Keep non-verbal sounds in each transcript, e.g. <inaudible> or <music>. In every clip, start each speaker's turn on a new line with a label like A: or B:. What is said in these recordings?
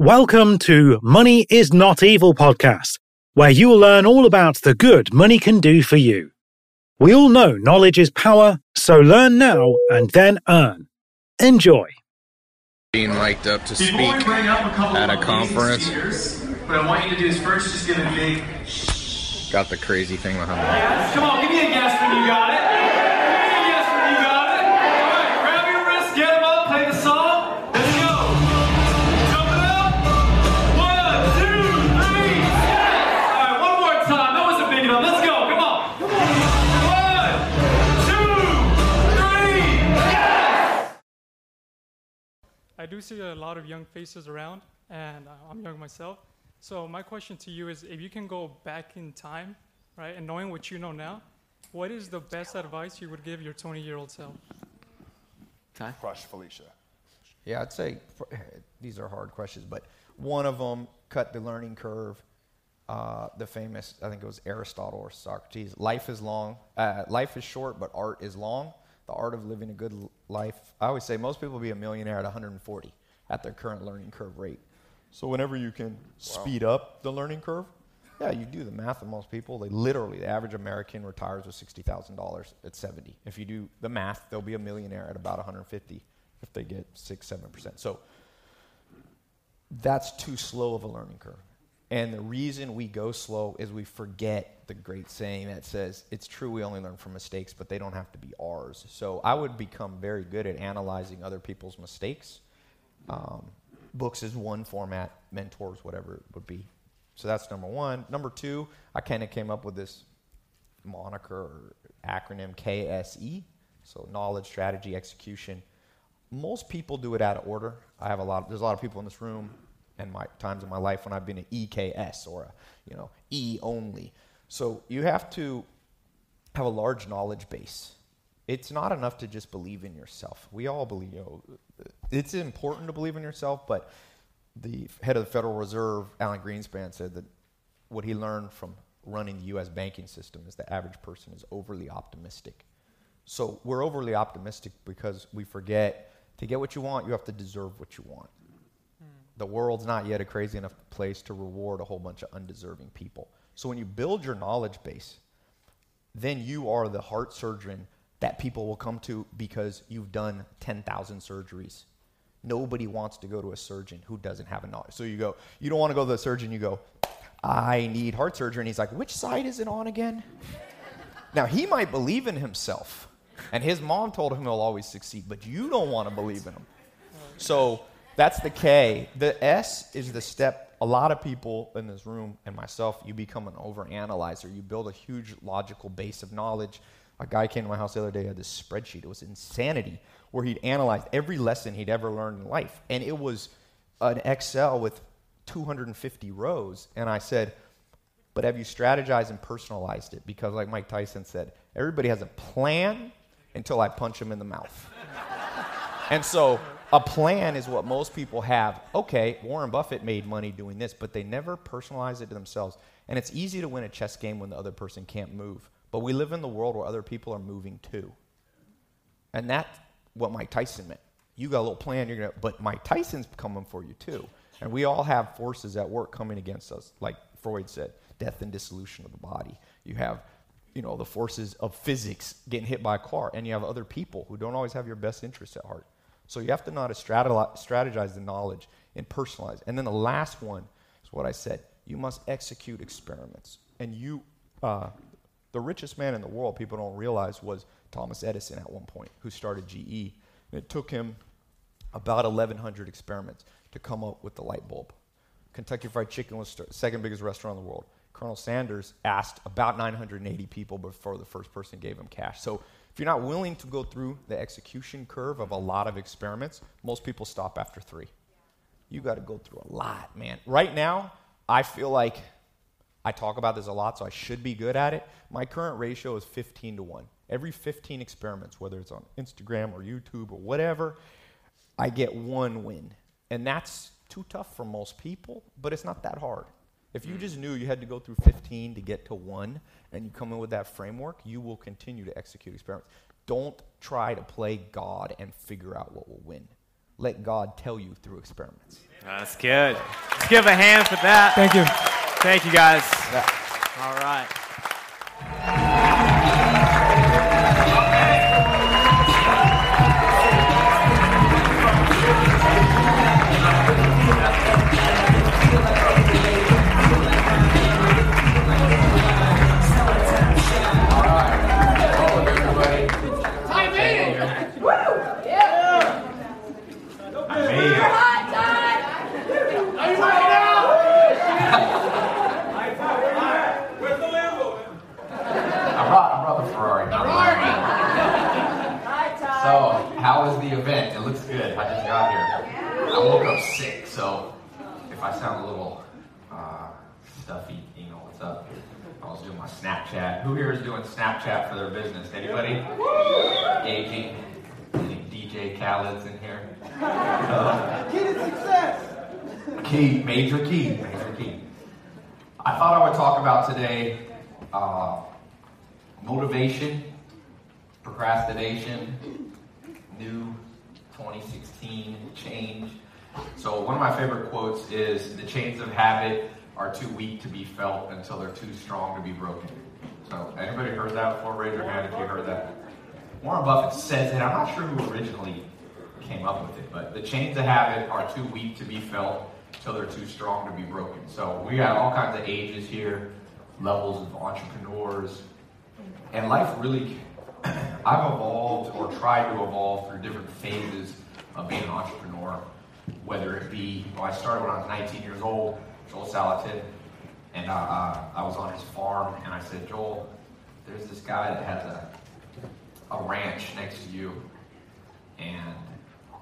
A: Welcome to Money is Not Evil podcast, where you will learn all about the good money can do for you. We all know knowledge is power, so learn now and then earn. Enjoy.
B: being mic'd up to speak
C: bring up a
B: at a conference.
C: speakers, what I want you to do is first just give a big.
B: Got the crazy thing behind me.
C: Come on, give me a guess when you got it.
D: I do see a lot of young faces around, and uh, I'm young myself. So my question to you is, if you can go back in time, right, and knowing what you know now, what is the best advice you would give your 20-year-old self?
E: Crush Felicia.
F: Yeah, I'd say for, <laughs> these are hard questions, but one of them cut the learning curve. Uh, the famous, I think it was Aristotle or Socrates. Life is long, uh, life is short, but art is long. The art of living a good life. I always say most people will be a millionaire at 140 at their current learning curve rate. So whenever you can speed up the learning curve, yeah, you do the math of most people. They literally, the average American retires with sixty thousand dollars at seventy. If you do the math, they'll be a millionaire at about 150 if they get six, seven percent. So that's too slow of a learning curve. And the reason we go slow is we forget the great saying that says, it's true we only learn from mistakes, but they don't have to be ours. So I would become very good at analyzing other people's mistakes. Um, books is one format, mentors, whatever it would be. So that's number one. Number two, I kind of came up with this moniker or acronym KSE. So knowledge, strategy, execution. Most people do it out of order. I have a lot. Of, There's a lot of people in this room, and my times in my life when I've been an EKS or a you know E only. So you have to have a large knowledge base. It's not enough to just believe in yourself. We all believe. You know, it's important to believe in yourself, but the head of the Federal Reserve, Alan Greenspan, said that what he learned from running the U.S. banking system is the average person is overly optimistic. So we're overly optimistic because we forget to get what you want, you have to deserve what you want. The world's not yet a crazy enough place to reward a whole bunch of undeserving people. So when you build your knowledge base, then you are the heart surgeon that people will come to because you've done 10,000 surgeries. Nobody wants to go to a surgeon who doesn't have a knowledge. So you go, you don't want to go to the surgeon, you go, I need heart surgery. And he's like, which side is it on again? now, he might believe in himself, and his mom told him he'll always succeed, but you don't want to believe in him. So that's the K. The S is the step. A lot of people in this room and myself, you become an overanalyzer. You build a huge logical base of knowledge. A guy came to my house the other day, had this spreadsheet. It was insanity, where he'd analyzed every lesson he'd ever learned in life. And it was an Excel with 250 rows. And I said, but have you strategized and personalized it? Because, like Mike Tyson said, everybody has a plan until I punch him in the mouth. <laughs> and so, a plan is what most people have. Okay, Warren Buffett made money doing this, but they never personalize it to themselves. And it's easy to win a chess game when the other person can't move. But we live in the world where other people are moving too. And that's what Mike Tyson meant. You got a little plan, you're gonna, but Mike Tyson's coming for you too. And we all have forces at work coming against us, like Freud said, death and dissolution of the body. You have, you know, the forces of physics getting hit by a car, and you have other people who don't always have your best interests at heart. So you have to know how to strategize the knowledge and personalize. And then the last one is what I said: you must execute experiments. And you, uh, the richest man in the world, people don't realize was Thomas Edison at one point, who started GE. And it took him about 1,100 experiments to come up with the light bulb. Kentucky Fried Chicken was the second biggest restaurant in the world. Colonel Sanders asked about 980 people before the first person gave him cash. So if you're not willing to go through the execution curve of a lot of experiments, most people stop after three. You got to go through a lot, man. Right now, I feel like I talk about this a lot, so I should be good at it. My current ratio is 15 to 1. Every 15 experiments, whether it's on Instagram or YouTube or whatever, I get one win. And that's too tough for most people, but it's not that hard. If you hmm. just knew you had to go through 15 to get to one and you come in with that framework, you will continue to execute experiments. Don't try to play God and figure out what will win.
G: let God tell you through experiments.
H: That's good. Let's give a hand for that.
D: Thank you.
H: Thank you, guys. All right.
F: So if I sound a little uh, stuffy, you know what's up. I was doing my Snapchat. Who here is doing Snapchat for their business? Anybody? Aging. Any DJ Khaled's in here? <laughs> Key to success. Key, major key, major key. I thought I would talk about today uh, motivation, procrastination, new 2016 change. So, one of my favorite quotes is The chains of habit are too weak to be felt until they're too strong to be broken. So, anybody heard that before? Raise your hand if you heard that. Warren Buffett says it. I'm not sure who originally came up with it, but the chains of habit are too weak to be felt until they're too strong to be broken. So, we got all kinds of ages here, levels of entrepreneurs, and life really, <clears throat> I've evolved or tried to evolve through different phases of being an entrepreneur. Whether it be, well, I started when I was 19 years old, Joel Salatin, and uh, uh, I was on his farm, and I said, Joel, there's this guy that has a, a ranch next to you. And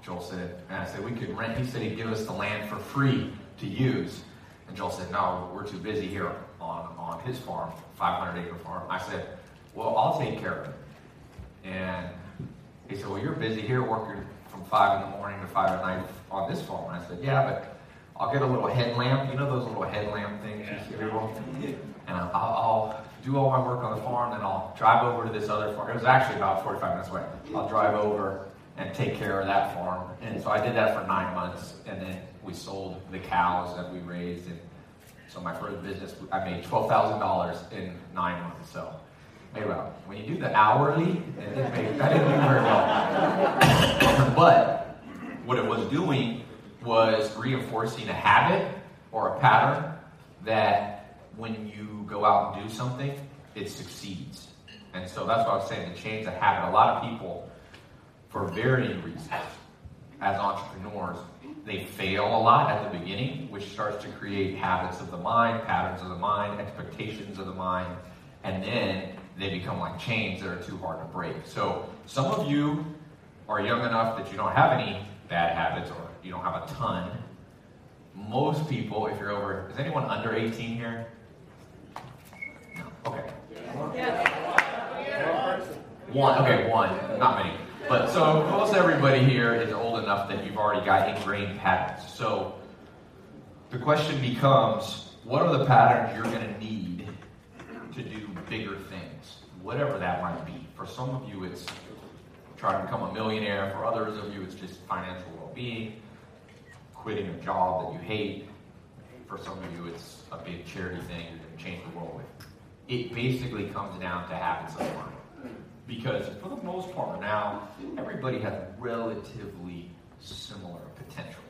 F: Joel said, and I said, we could rent. He said he'd give us the land for free to use. And Joel said, no, we're too busy here on, on his farm, 500 acre farm. I said, well, I'll take care of it. And he said, well, you're busy here working 5 in the morning to 5 at night on this farm. And I said, yeah, but I'll get a little headlamp. You know those little headlamp things you see people? And I'll, I'll do all my work on the farm, then I'll drive over to this other farm. It was actually about 45 minutes away. I'll drive over and take care of that farm. And so I did that for nine months, and then we sold the cows that we raised. And so my first business, I made $12,000 in nine months. So maybe about, when you do the hourly, it didn't make, that didn't do very well. but what it was doing was reinforcing a habit or a pattern that when you go out and do something, it succeeds. And so that's why I was saying, to change of habit. A lot of people, for varying reasons, as entrepreneurs, they fail a lot at the beginning, which starts to create habits of the mind, patterns of the mind, expectations of the mind, and then they become like chains that are too hard to break. So some of you are young enough that you don't have any bad habits or you don't have a ton. Most people, if you're over, is anyone under 18 here? No. Okay. One. Okay, one. Not many. But so most everybody here is old enough that you've already got ingrained patterns. So the question becomes, what are the patterns you're going to need to do bigger things, whatever that might be? For some of you, it's trying to become a millionaire. For others of you, it's just financial well-being, quitting a job that you hate. For some of you, it's a big charity thing you're going to change the world with. It basically comes down to habits of mind. Because for the most part now, everybody has relatively similar potential.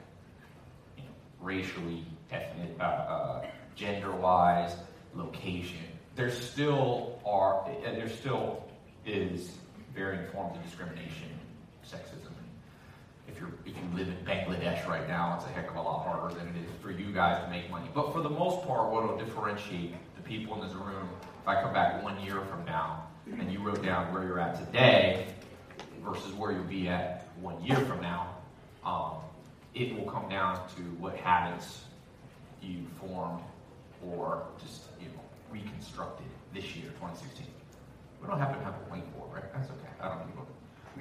F: You know, racially, ethnic, uh, uh, gender-wise, location. There still are, and there still is varying forms of discrimination, sexism. If you're if you live in Bangladesh right now, it's a heck of a lot harder than it is for you guys to make money. But for the most part, what will differentiate the people in this room, if I come back one year from now and you wrote down where you're at today versus where you'll be at one year from now, um, it will come down to what habits you formed or just reconstructed this year, 2016. We don't happen to have a whiteboard, right? That's okay. I don't need one.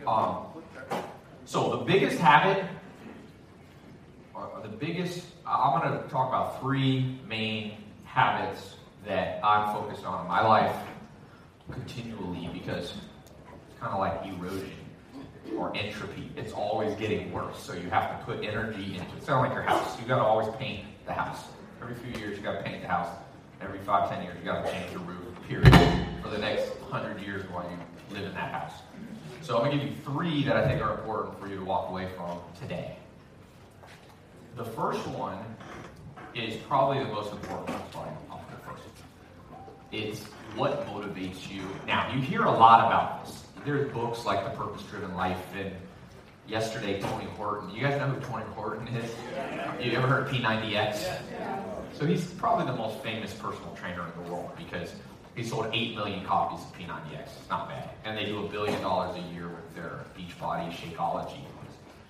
F: Um, so the biggest habit, or the biggest, I'm going to talk about three main habits that I'm focused on in my life continually because it's kind of like erosion. or entropy. It's always getting worse. So you have to put energy into it. It's kind of like your house. You got to always paint the house. Every few years, you got to paint the house. Every five, ten years, you got to change your roof. Period. For the next hundred years while you live in that house. So I'm gonna give you three that I think are important for you to walk away from today. The first one is probably the most important one. Sorry, I'll go first. It's what motivates you. Now, you hear a lot about this. There's books like The Purpose Driven Life and yesterday Tony Horton. You guys know who Tony Horton is? You ever heard P90X? So he's probably the most famous personal trainer in the world because he sold 8 million copies of P90X. It's not bad. And they do a billion dollars a year with their Beachbody Shakeology.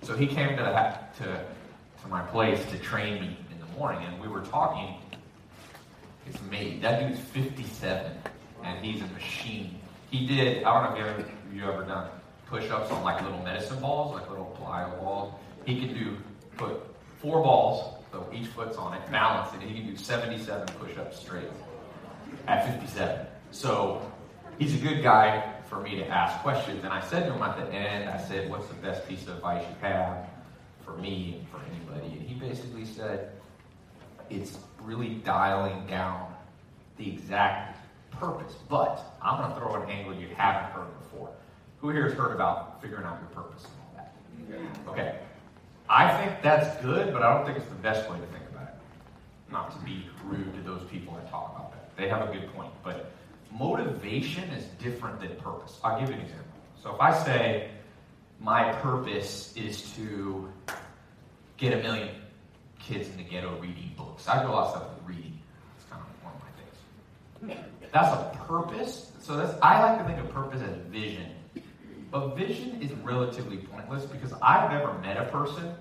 F: So he came to, to, to my place to train me in the morning, and we were talking. It's amazing. That dude's 57, and he's a machine. He did, I don't know if you ever, you ever done push-ups on like little medicine balls, like little plyo balls. He can do, put four balls, so each foot's on it, balance it, and he can do 77 push-ups straight at 57. So he's a good guy for me to ask questions. And I said to him at the end, I said, What's the best piece of advice you have for me and for anybody? And he basically said, It's really dialing down the exact purpose. But I'm going to throw an angle you haven't heard before. Who here has heard about figuring out your purpose and all that? Okay. I think that's good, but I don't think it's the best way to think about it. Not to be rude to those people that talk about that. They have a good point. But motivation is different than purpose. I'll give you an example. So if I say my purpose is to get a million kids in the ghetto reading books, I do a lot of stuff with reading. It's kind of one of my things. That's a purpose. So that's I like to think of purpose as vision. But vision is relatively pointless because I've never met a person,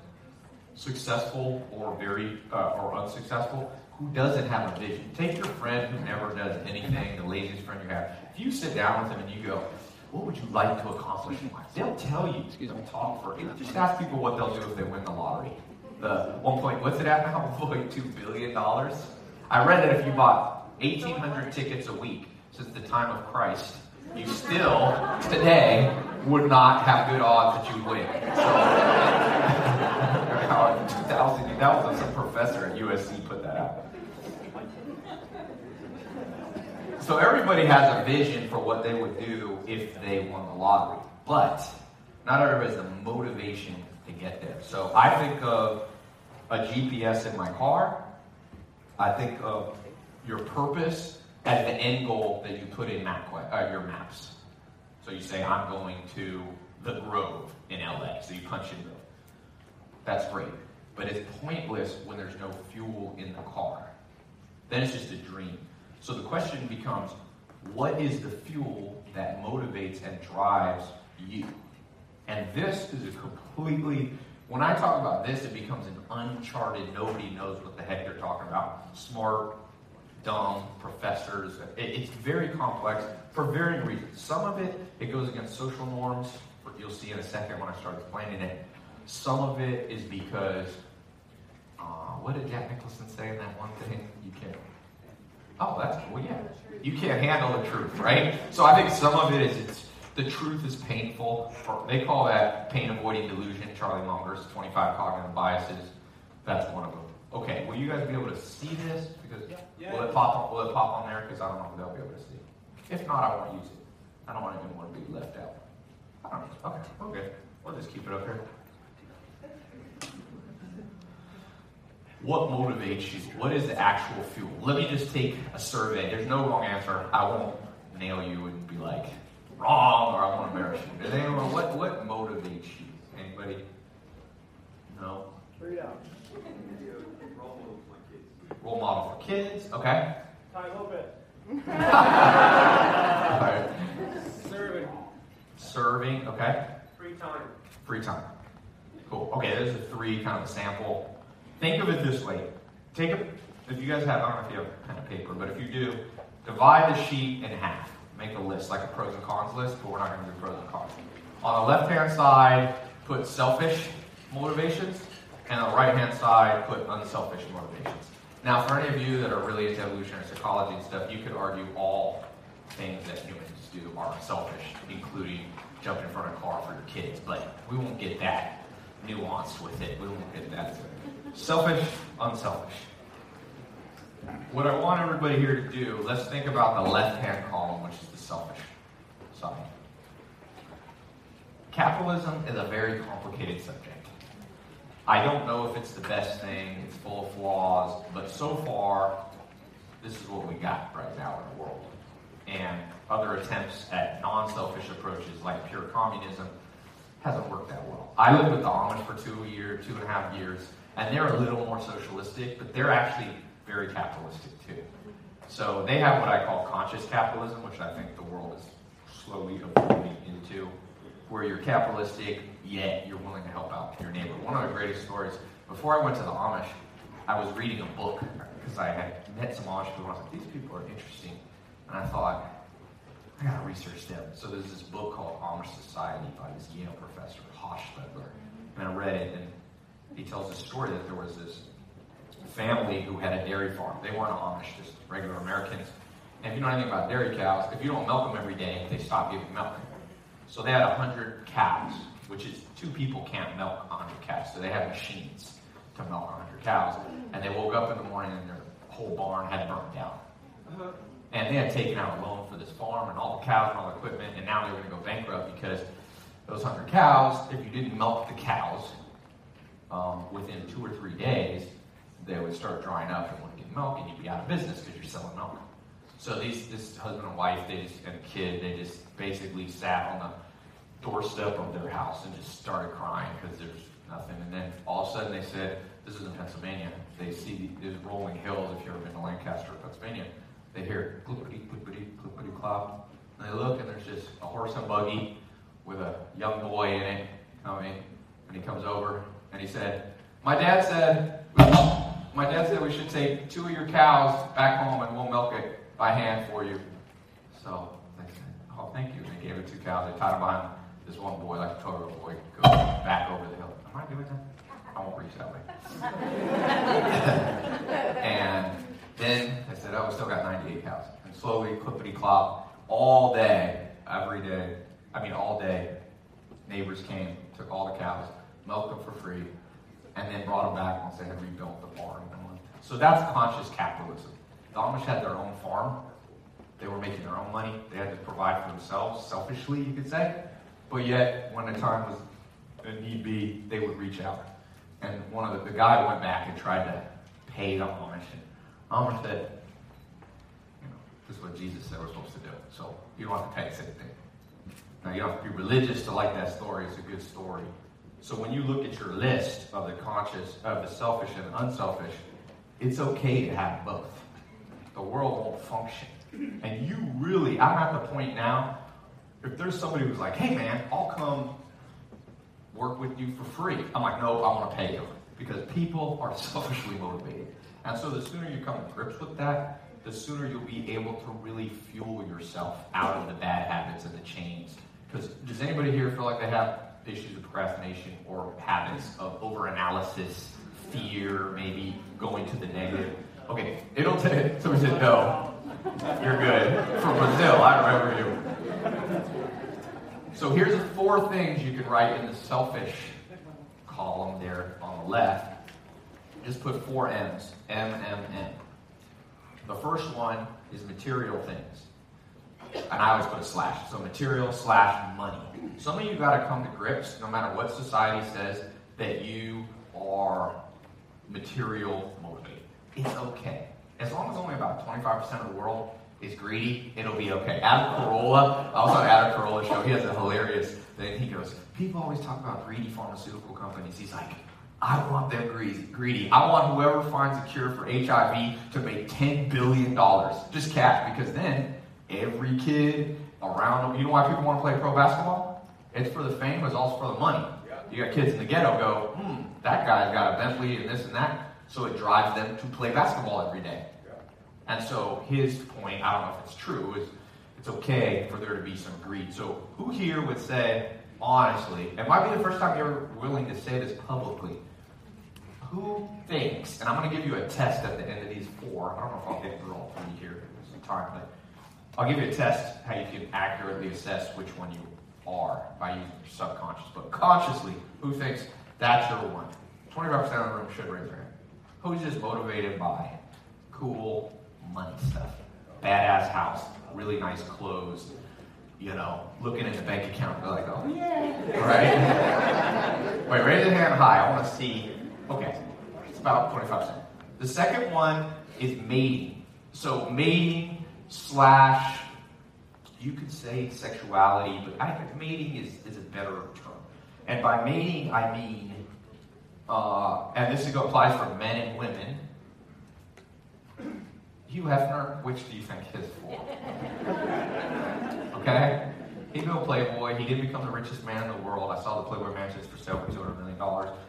F: successful or very uh, or unsuccessful, who doesn't have a vision. Take your friend who never does anything, the laziest friend you have. If you sit down with them and you go, "What would you like to accomplish in life?" They'll tell you. They'll talk for. Just ask people what they'll do if they win the lottery. The one point, what's it at now? <laughs> One point two billion dollars. I read that if you bought eighteen hundred tickets a week since the time of Christ, you still today would not have good odds that you win. So, <laughs> 2000, that was some professor at USC put that out. So everybody has a vision for what they would do if they won the lottery, but not everybody has the motivation to get there. So I think of a GPS in my car. I think of your purpose as the end goal that you put in map, uh, your maps. So you say, I'm going to the Grove in LA. So you punch in Grove. That's great. But it's pointless when there's no fuel in the car. Then it's just a dream. So the question becomes what is the fuel that motivates and drives you? And this is a completely, when I talk about this, it becomes an uncharted, nobody knows what the heck they're talking about. Smart, dumb professors. It, it's very complex for varying reasons. Some of it, it goes against social norms. You'll see in a second when I start explaining it. Some of it is because, uh, what did Jack Nicholson say in that one thing? You can't. Oh, that's cool. Yeah, you can't handle the truth, right? So I think some of it is it's the truth is painful. They call that pain avoiding delusion. Charlie Munger's 25 cognitive biases. That's one of them. Okay, will you guys be able to see this? Because will it pop on, will it pop on there? Because I don't know if they'll be able to see. If not, I won't use it. I don't want anyone to be left out. I don't know. Okay, okay. We'll just keep it up here. What motivates you? What is the actual fuel? Let me just take a survey. There's no wrong answer. I won't nail you and be like, wrong, or I won't embarrass you. Does anyone, what, what motivates you? Anybody? No? Role model for kids. Okay.
C: Tai Lopez. <laughs>
F: All right.
C: Serving.
F: Serving. Okay.
C: Free time.
F: Free time. Cool. Okay, those are three kind of a sample. Think of it this way. Take a, if you guys have, I don't know if you have pen and paper, but if you do, divide the sheet in half. Make a list, like a pros and cons list, but we're not going to do pros and cons. On the left hand side, put selfish motivations, and on the right hand side, put unselfish motivations. Now, for any of you that are really into evolutionary psychology and stuff, you could argue all things that humans do are selfish, including jump in front of a car for your kids, but we won't get that nuanced with it. We won't get that. Selfish, unselfish. What I want everybody here to do, let's think about the left hand column, which is the selfish side. Capitalism is a very complicated subject. I don't know if it's the best thing, it's full of flaws, but so far, this is what we got right now in the world. And other attempts at non selfish approaches like pure communism hasn't worked that well. I lived with the Amish for two years, two and a half years, and they're a little more socialistic, but they're actually very capitalistic too. So they have what I call conscious capitalism, which I think the world is slowly evolving into, where you're capitalistic, yet you're willing to help out your neighbor. One of the greatest stories, before I went to the Amish, I was reading a book because I had met some Amish people and I was like, these people are interesting. And I thought, I gotta research them. So there's this book called Amish Society by this Yale professor, Hostetler. And I read it, and he tells a story that there was this family who had a dairy farm. They weren't Amish, just regular Americans. And if you know anything about dairy cows, if you don't milk them every day, they stop giving milk. So they had 100 cows, which is two people can't milk 100 cows. So they had machines to milk 100 cows. And they woke up in the morning and their whole barn had burned down. And they had taken out a loan for this farm and all the cows and all the equipment, and now they were going to go bankrupt because those 100 cows, if you didn't milk the cows um, within two or three days, they would start drying up and wouldn't get milk, and you'd be out of business because you're selling milk. So these, this husband and wife, they just, and a kid, they just basically sat on the doorstep of their house and just started crying because there's nothing. And then all of a sudden they said, this is in Pennsylvania. They see these rolling hills, if you've ever been to Lancaster, Pennsylvania. They hear clippity, clippity, clippity clop. And they look and there's just a horse and buggy with a young boy in it coming. And he comes over and he said, my dad said, my dad said we should take two of your cows back home and we'll milk it by hand for you. So they said, oh, thank you. And they They tied them behind this one boy, like a 12 year old boy, goes back over the hill. Am I doing that? I won't reach that way. <laughs> and then I said, oh, we still got 98 cows. And slowly, clippity clop, all day, every day, I mean, all day, neighbors came, took all the cows, milked them for free, and then brought them back once they had rebuilt the barn. So that's conscious capitalism. The Amish had their own farm. They were making their own money. They had to provide for themselves, selfishly, you could say. But yet, when the time was need be, they would reach out. And one of the, the guy went back and tried to pay the Amish. And said, you know, this is what Jesus said we're supposed to do. So you don't have to pay the same thing. Now, you don't have to be religious to like that story. It's a good story. So when you look at your list of the conscious, of the selfish and unselfish, it's okay to have both. The world won't function. And you really, I'm at the point now, if there's somebody who's like, hey man, I'll come work with you for free. I'm like, no, I want to pay you. Because people are <laughs> selfishly motivated. And so the sooner you come to grips with that, the sooner you'll be able to really fuel yourself out of the bad habits and the chains. Because does anybody here feel like they have issues of procrastination or habits of overanalysis, fear, maybe going to the negative? Okay, it'll <laughs> take, somebody said no. You're good. From Brazil, I remember you. So here's the four things you can write in the selfish column there on the left. Just put four M's. M, M, M. The first one is material things. And I always put a slash. So material slash money. Some of you got to come to grips, no matter what society says, that you are material motivated. It's okay. As long as only about 25% of the world is greedy, it'll be okay. Adam Carolla, I was on Adam Carolla's show. He has a hilarious thing. He goes, People always talk about greedy pharmaceutical companies. He's like, I want them greedy. I want whoever finds a cure for HIV to make $10 billion. Just cash, because then every kid around them, you know why people want to play pro basketball? It's for the fame, it's also for the money. You got kids in the ghetto go, hmm, that guy's got a Bentley and this and that. So it drives them to play basketball every day. And so his point, I don't know if it's true, is it's okay for there to be some greed. So who here would say, honestly, it might be the first time you're willing to say this publicly. Who thinks, and I'm going to give you a test at the end of these four. I don't know if I'll get through all three here. Some time, but I'll give you a test how you can accurately assess which one you are by using your subconscious. But consciously, who thinks that's your one? 25% of the room should raise their hand. Who's just motivated by cool money stuff? Badass house, really nice clothes, you know, looking at the bank account, they're like, oh yeah, right? <laughs> Wait, raise your hand high. I want to see. Okay, it's about 25%. The second one is mating. So mating slash, you could say sexuality, but I think mating is, is a better term. And by mating, I mean, uh, and this applies for men and women. Hugh Hefner, which do you think his for? <laughs> Okay? He's no playboy. He did become the richest man in the world. I saw the Playboy Mansion for sale for $200 million.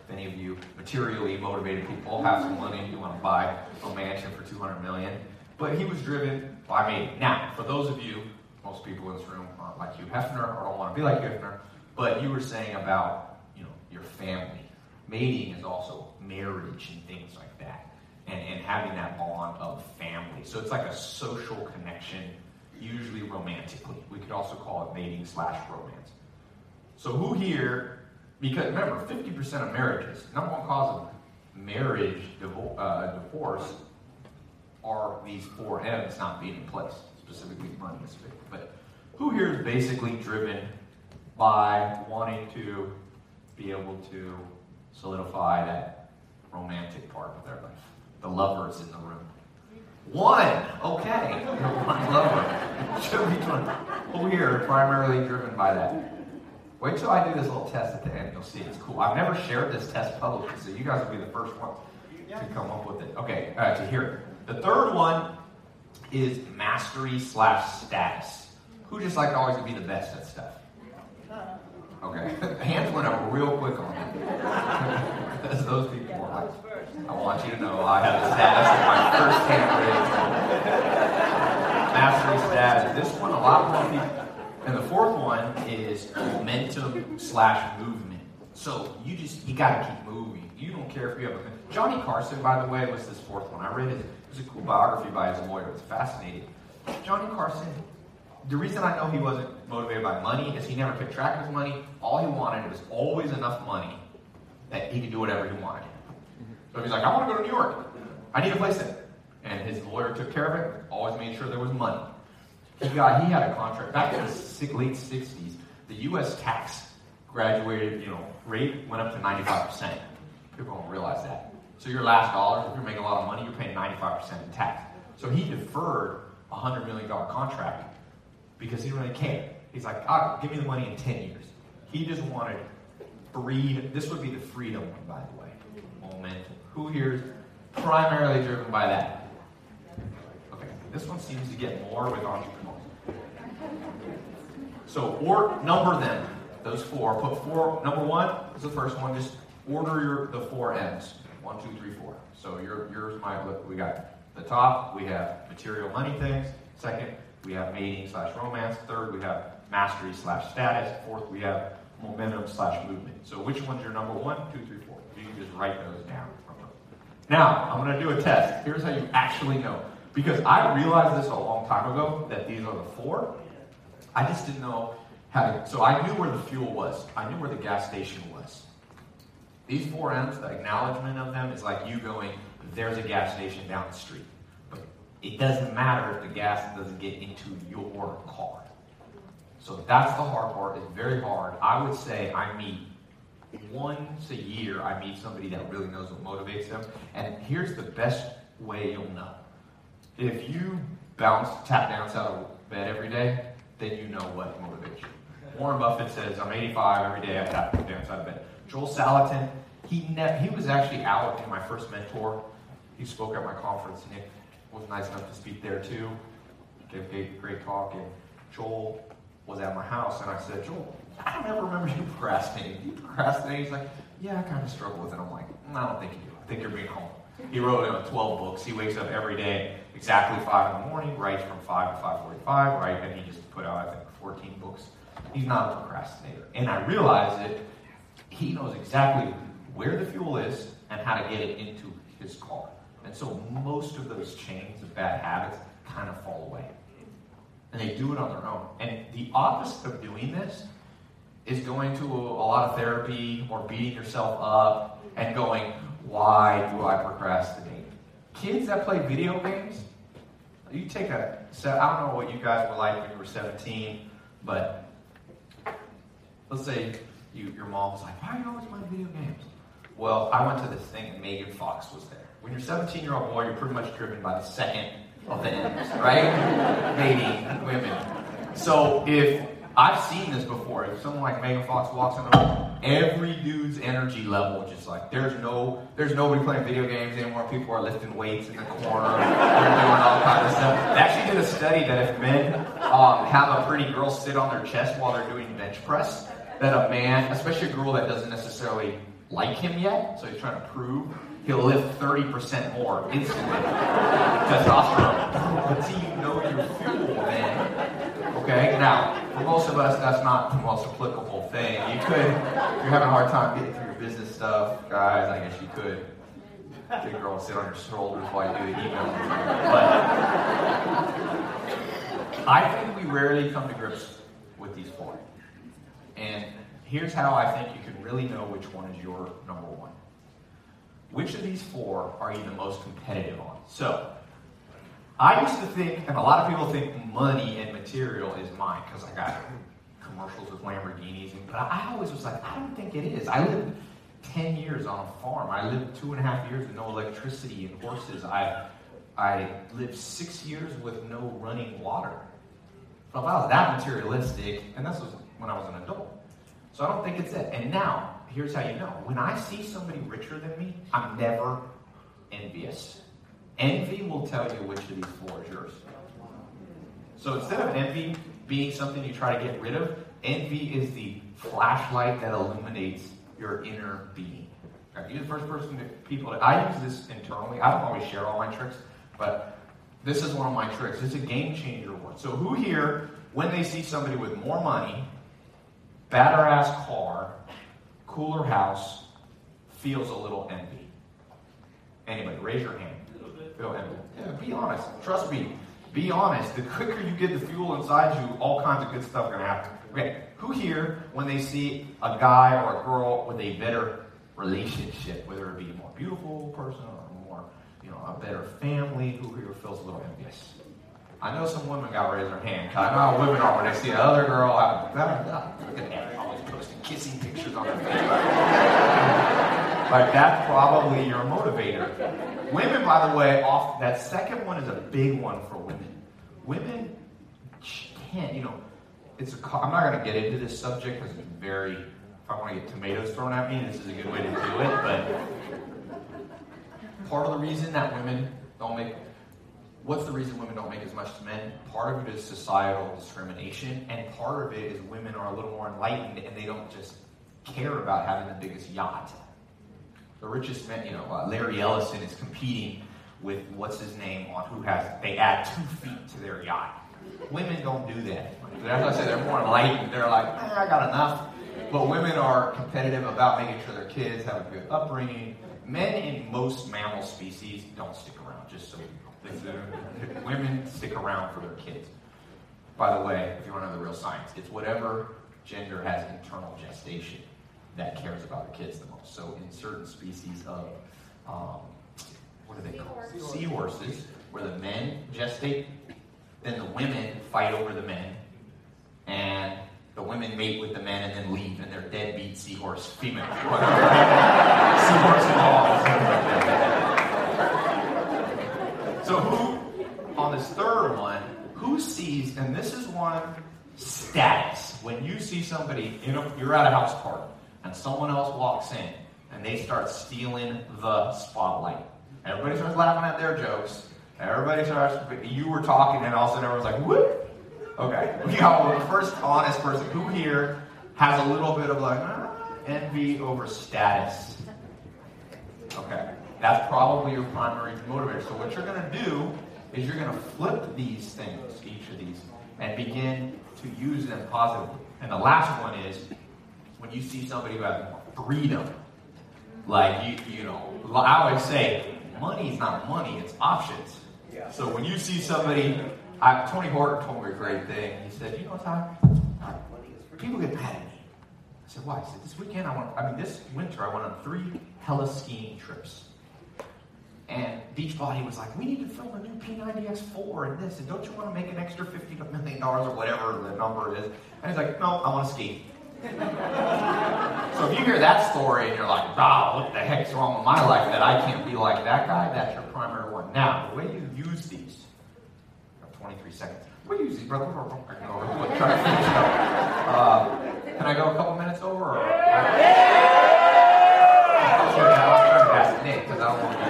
F: If any of you materially motivated people have some money and you want to buy a mansion for 200 million. But he was driven by me. Now, for those of you, most people in this room aren't like Hugh Hefner or don't want to be like Hugh Hefner, but you were saying about, you know, your family. Mating is also marriage and things like that. And, and having that bond of family. So it's like a social connection usually romantically. We could also call it mating slash romance. So who here, because remember, 50% of marriages, number one cause of marriage uh, divorce are these four M's not being in place, specifically money is big. But who here is basically driven by wanting to be able to solidify that romantic part of their life? The lovers in the room. One. Okay. <laughs> One lover. Should be one. Here are primarily driven by that? Wait till I do this little test at the end. You'll see it's cool. I've never shared this test publicly, so you guys will be the first ones to come up with it. Okay, uh, to hear it. The third one is mastery slash status. Who just like always to be the best at stuff? Okay, <laughs> hands went up real quick on that. Because those people were like, I want you to know I have a status of my first hand. Mastery status. This one, a lot more people. And the fourth one is momentum slash movement. So you just you gotta keep moving. You don't care if you have a Johnny Carson, by the way, was this fourth one. I read it. It was a cool biography by his lawyer. It's fascinating. Johnny Carson. The reason I know he wasn't motivated by money is he never kept track of his money. All he wanted was always enough money that he could do whatever he wanted. So he's like, I want to go to New York. I need a place there. And his lawyer took care of it. Always made sure there was money. He got he had a contract back in the late '60s. The U.S. tax graduated, you know, rate went up to 95 percent. People don't realize that. So your last dollar, if you're making a lot of money, you're paying 95 percent in tax. So he deferred a hundred million dollar contract because he didn't really care. He's like, ah, give me the money in 10 years. He just wanted freedom. This would be the freedom one, by the way. Moment. Who here is primarily driven by that? Okay, this one seems to get more with entrepreneurs. So, or number them, those four. Put four. Number one is the first one. Just order your the four M's. One, two, three, four. So your yours, my look. We got the top. We have material money things. Second, we have mating slash romance. Third, we have mastery slash status. Fourth, we have momentum slash movement. So which one's your number one, two, three, four? You can just write those down. Now, I'm going to do a test. Here's how you actually know. Because I realized this a long time ago that these are the four. I just didn't know how to. So I knew where the fuel was, I knew where the gas station was. These four M's, the acknowledgement of them is like you going, there's a gas station down the street. But it doesn't matter if the gas doesn't get into your car. So that's the hard part. It's very hard. I would say I meet once a year, I meet somebody that really knows what motivates them. And here's the best way you'll know. If you bounce, tap dance out of bed every day, then you know what motivates you. Warren Buffett says, I'm 85 every day, I tap dance out of bed. Joel Salatin, he, ne- he was actually out in my first mentor. He spoke at my conference. and Nick was nice enough to speak there too. Gave a great talk. And Joel was at my house, and I said, Joel, I don't ever remember you <laughs> procrastinating. You procrastinate? He's like, Yeah, I kind of struggle with it. I'm like, "Mm, I don't think you do. I think you're being home. He wrote you know, 12 books. He wakes up every day exactly 5 in the morning, writes from 5 to 5.45, right? And he just put out, I think, 14 books. He's not a procrastinator. And I realized that he knows exactly where the fuel is and how to get it into his car. And so most of those chains of bad habits kind of fall away. And they do it on their own. And the opposite of doing this is going to a, lot of therapy or beating yourself up and going, why do I procrastinate? Kids that play video games, you take a, I don't know what you guys were like when you were 17, but let's say you, your mom was like, why are you always playing video games? Well, I went to this thing and Megan Fox was there. When you're a 17 year old boy, you're pretty much driven by the second of the ends, right? Dating women. So if I've seen this before, if someone like Megan Fox walks in the room, every dude's energy level just like there's no there's nobody playing video games anymore. People are lifting weights in the corner, they're doing all kinds of stuff. They actually did a study that if men um, have a pretty girl sit on their chest while they're doing bench press, that a man, especially a girl that doesn't necessarily like him yet, so he's trying to prove, he'll lift 30% more instantly. Testosterone. Until you know your fuel, man. Okay? Now, for most of us, that's not the most applicable thing. You could, if you're having a hard time getting through your business stuff, guys, I guess you could get a girl to sit on your shoulders while you do the email. But I think we rarely come to grips with these four. And here's how I think you can really know which one is your number one. Which of these four are you the most competitive on? So, I used to think, and a lot of people think money and material is mine because I got commercials with Lamborghinis, and, but I always was like, I don't think it is. I lived 10 years on a farm. I lived two and a half years with no electricity and horses. I, I lived six years with no running water. So if I was that materialistic, and this was when I was an adult. So I don't think it's it. And now, here's how you know. When I see somebody richer than me, I'm never envious. Envy will tell you which of these four is yours. So instead of envy being something you try to get rid of, envy is the flashlight that illuminates your inner being. Okay, you're the first person that people. I use this internally. I don't always share all my tricks, but this is one of my tricks. It's a game changer one. So who here, when they see somebody with more money, better ass car, cooler house, feels a little envy? Anybody, raise your hand. Feel envy. Yeah, be honest. Trust me. Be honest. The quicker you get the fuel inside you, all kinds of good stuff are gonna happen. Okay, who here, when they see a guy or a girl with a better relationship, whether it be a more beautiful person or more, you know, a better family, who here feels a little envious? I know some women got to raise their hand. I know how women are when they see another girl. Look at that, posting kissing pictures on their Facebook. like that's probably your motivator. Women, by the way, off that second one is a big one for women. Women can't, you know, it's a. I'm not going to get into this subject because it's very. If I want to get tomatoes thrown at me, this is a good way to do it. But part of the reason that women don't make what's the reason women don't make as much as men? Part of it is societal discrimination, and part of it is women are a little more enlightened and they don't just care about having the biggest yacht. The richest men, you know, uh, Larry Ellison is competing with what's his name on who has, they add two feet to their yacht. Women don't do that. As I said, they're more enlightened. They're like, eh, I got enough. But women are competitive about making sure their kids have a good upbringing. Men in most mammal species don't stick around, just so Women stick around for their kids. By the way, if you want to know the real science, it's whatever gender has internal gestation that cares about the kids the most. So in certain species of, um, what are they called? Seahorses, where the men gestate, then the women fight over the men, and the women mate with the men and then leave, and they're deadbeat seahorse female. <laughs> seahorse involved. So who, on this third one, who sees, and this is one status. When you see somebody, in a, you're at a house party, and someone else walks in, and they start stealing the spotlight. Everybody starts laughing at their jokes. Everybody starts, you were talking, and all of a sudden everyone's like, whoop. Okay, we got the first honest person. Who here has a little bit of like ah, envy over status? Okay, that's probably your primary motivator. So what you're going to do is you're going to flip these things, each of these, and begin to use them positively. And the last one is when you see somebody who has freedom. Like you, you know, I always say, money is not money; it's options. So when you see somebody I, Tony Horton told me a great thing. He said, "You know, what, Tai, people get mad at me I said, why? He said, this weekend I went, I mean, this winter I went on three hella skiing trips. And Beachbody was like, we need to film a new P90X4 and this, and don't you want to make an extra $50 million or whatever the number is? And he's like, no, I want to ski. so if you hear that story and you're like, wow, what the heck's wrong with my life that I can't be like that guy, that's your primary one. Now, the way you use these, I have 23 seconds. You use these, brother? Can. Uh, can I go a couple minutes over? Or, I was trying to ask Nick because I don't want to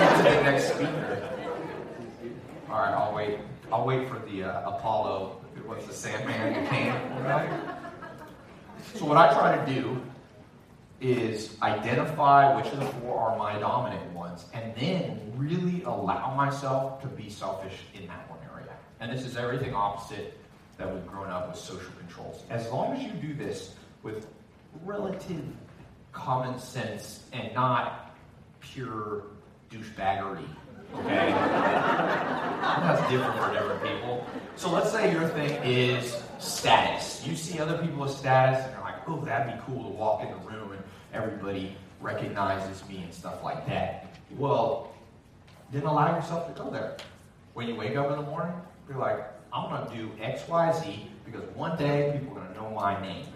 F: get to the next speaker. All right, I'll wait. For the uh, Apollo. was the Sandman who came? <laughs> So what I try to do is identify which of the four are my dominant ones, and then really allow myself to be selfish in that one area. And this is everything opposite that we've grown up with social controls. As long as you do this with relative common sense and not pure douchebaggery. Okay? That's different for different people. So let's say your thing is status. You see other people with status and you're like, oh, that'd be cool to walk in the room and everybody recognizes me and stuff like that. Well, then allow yourself to go there. When you wake up in the morning, you're like, I'm going to do X, Y, Z because one day people are going to know my name.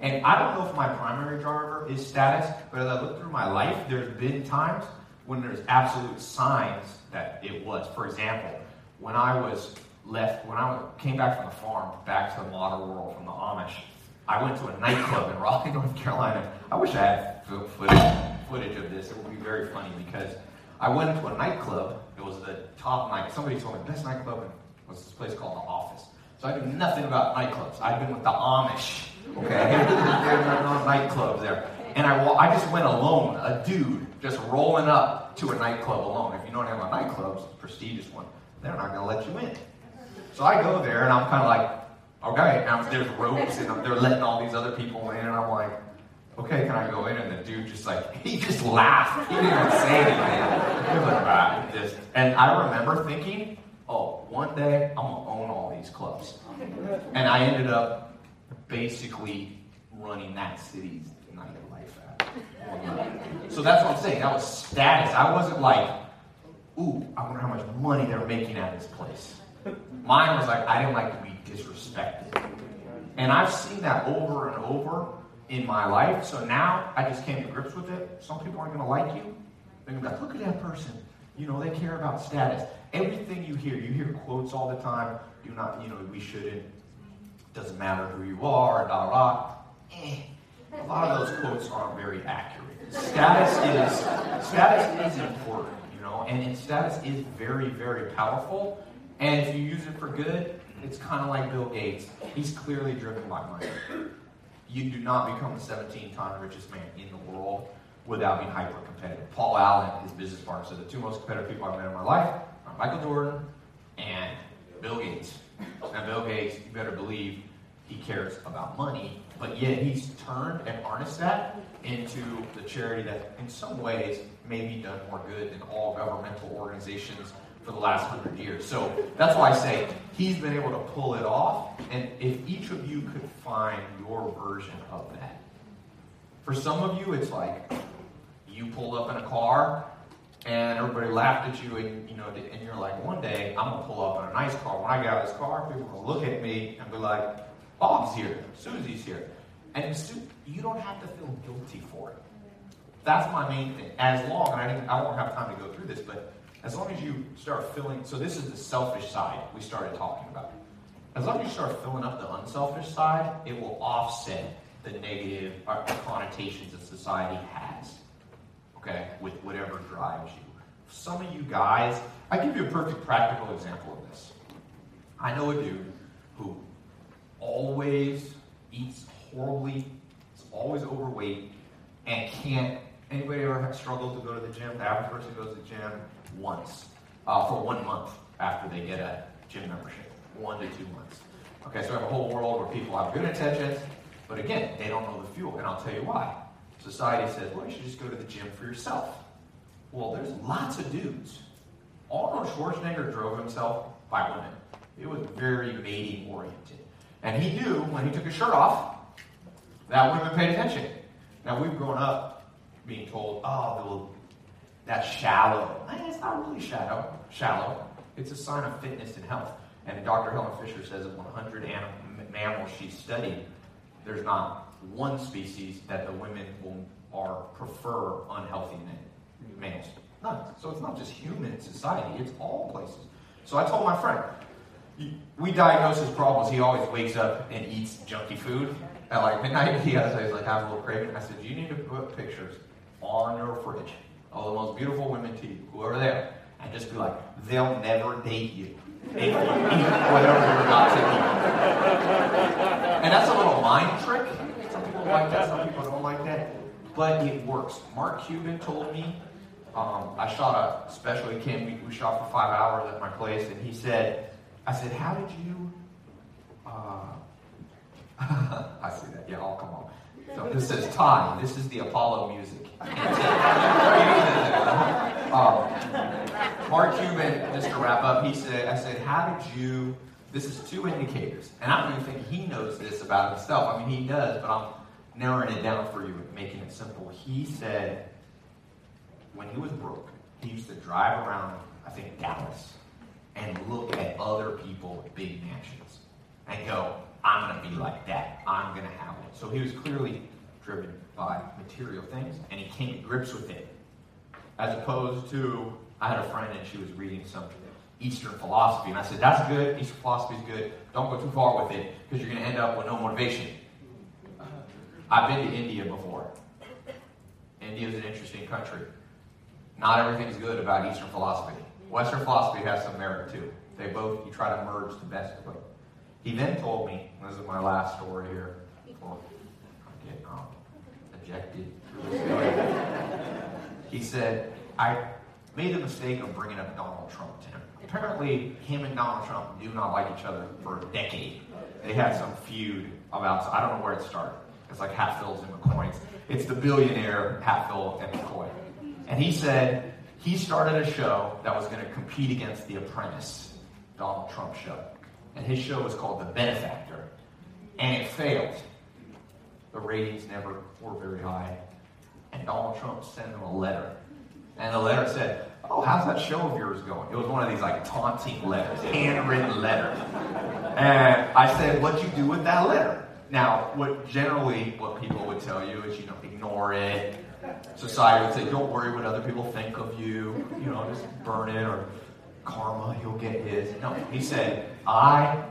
F: And I don't know if my primary driver is status, but as I look through my life, there's been times when there's absolute signs that it was. For example, when I was left, when I came back from the farm, back to the modern world from the Amish, I went to a nightclub in <laughs> Raleigh, North Carolina. I wish I had footage, footage of this. It would be very funny because I went into a nightclub. It was the top night. Somebody told me the best nightclub was this place called The Office. So I knew nothing about nightclubs. I'd been with the Amish. Okay, <laughs> there were no nightclubs there. And I, I just went alone, a dude, just rolling up to a nightclub alone. If you know anything about nightclubs, prestigious one, they're not going to let you in. So I go there, and I'm kind of like, okay, now there's ropes, and they're letting all these other people in, and I'm like, okay, can I go in? And the dude just like, <laughs> he just laughed. He didn't even say anything. He was like, ah. And I remember thinking, oh, one day I'm going to own all these clubs. And I ended up basically running that city's. So that's what I'm saying. That was status. I wasn't like, ooh, I wonder how much money they're making at this place. Mine was like, I didn't like to be disrespected. And I've seen that over and over in my life. So now I just came to grips with it. Some people aren't going to like you. They're going to be like, look at that person. You know, they care about status. Everything you hear, you hear quotes all the time. Do not, you know, we shouldn't doesn't matter who you are, da da. Eh. A lot of those quotes aren't very accurate. Status is status is important, you know, and status is very, very powerful. And if you use it for good, it's kind of like Bill Gates. He's clearly driven by money. You do not become the 17-time richest man in the world without being hyper competitive. Paul Allen, his business partner, said the two most competitive people I've met in my life are Michael Jordan and Bill Gates. Now, Bill Gates, you better believe he cares about money, but yet he's turned and harnessed that into the charity that, in some ways, maybe done more good than all governmental organizations for the last hundred years. So that's why I say he's been able to pull it off. And if each of you could find your version of that, for some of you, it's like you pulled up in a car and everybody laughed at you, and you know, and you're like, one day I'm gonna pull up in a nice car. When I get out of this car, people are gonna look at me and be like, Bob's here, Susie's here, and you don't have to feel guilty for it. That's my main thing. As long, and I, didn't, I won't have time to go through this, but as long as you start filling, so this is the selfish side we started talking about. As long as you start filling up the unselfish side, it will offset the negative uh, connotations that society has okay, with whatever drives you. Some of you guys, I give you a perfect practical example of this. I know a dude who always eats horribly, is always overweight, and can't. Anybody ever struggled to go to the gym? The average person goes to the gym once uh, for one month after they get a gym membership, one to two months. Okay, so we have a whole world where people have good intentions, but again, they don't know the fuel, and I'll tell you why. Society says, well, you should just go to the gym for yourself. Well, there's lots of dudes. Arnold Schwarzenegger drove himself by women. It was very mating oriented. And he knew when he took his shirt off, that women paid attention. Now we've grown up being told, oh, well, that's shallow. It's not really shallow. Shallow. It's a sign of fitness and health. And Dr. Helen Fisher says of 100 anim- mammals she's studied, there's not one species that the women will are prefer unhealthy males. None. So it's not just human society; it's all places. So I told my friend, "You- we diagnose his problems. He always wakes up and eats junky food at like midnight. <laughs> He has he's like, have a little craving. I said, you need to put pictures on your fridge of the most beautiful women to you, they are, and just be like, they'll never date you. <laughs> Whatever you're not to eat. And that's a little mind trick. Some people like that, some people don't like that. But it works. Mark Cuban told me, um, I shot a special, he came, we, we shot for five hours at my place, and he said, I said, how did you, uh, <laughs> I see that, yeah, oh, come on. So this says time, this is the Apollo music. <laughs> um, Mark Cuban, just to wrap up, he said, I said, how did you, this is two indicators, and I don't even think he knows this about himself. I mean, he does, but I'm narrowing it down for you, and making it simple. He said, when he was broke, he used to drive around, I think, Dallas, and look at other people with big mansions and go, I'm going to be like that. I'm going to have it. So he was clearly driven by material things, and he came to grips with it. As opposed to, I had a friend and she was reading some Eastern philosophy, and I said, That's good. Eastern philosophy is good. Don't go too far with it because you're going to end up with no motivation. I've been to India before. India is an interesting country. Not everything is good about Eastern philosophy. Western philosophy has some merit too. They both, you try to merge the best of both. He then told me, this is my last story here before um, ejected. he said, I made the mistake of bringing up Donald Trump to him. Apparently, him and Donald Trump do not like each other for a decade. They had some feud about, I don't know where it started. It's like Hatfields and McCoys. It's the billionaire Hatfield and McCoy. And he said he started a show that was going to compete against The Apprentice, Donald Trump show. And his show was called The Benefactor. And it failed. The ratings never were very high. And Donald Trump sent him a letter. And the letter said, Oh, how's that show of yours going? It was one of these like taunting letters, handwritten letters. And I said, What'd you do with that letter? Now, what generally what people would tell you is, you know, ignore it. Society would say, Don't worry what other people think of you. You know, just burn it or karma, he'll get his. No, he said, I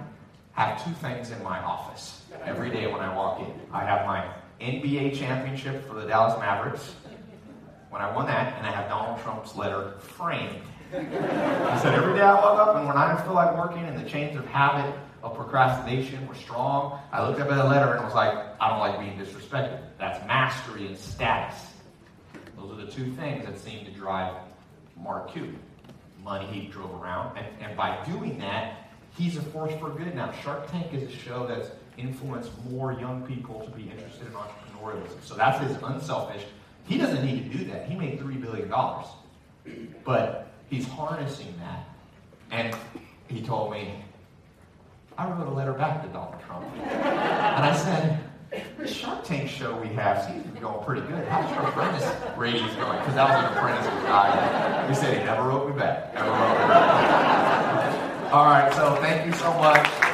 F: have two things in my office every day when I walk in. I have my NBA championship for the Dallas Mavericks when I won that, and I have Donald Trump's letter framed. He said, every day I woke up, and when I feel like working and the chains of habit of procrastination were strong, I looked up at the letter and was like, I don't like being disrespected. That's mastery and status. Those are the two things that seem to drive Mark Cuban. Money he drove around, and, and by doing that, he's a force for good now. Shark Tank is a show that's influenced more young people to be interested in entrepreneurialism. So that's his unselfish. He doesn't need to do that. He made $3 billion. But he's harnessing that. And he told me, I wrote a letter back to Donald Trump. And I said, this Shark Tank show we have seems to be going pretty good. How's your apprentice ratings going? Because that was an apprentice with guy. He said he never wrote me back. Never wrote me back. All right, so thank you so much.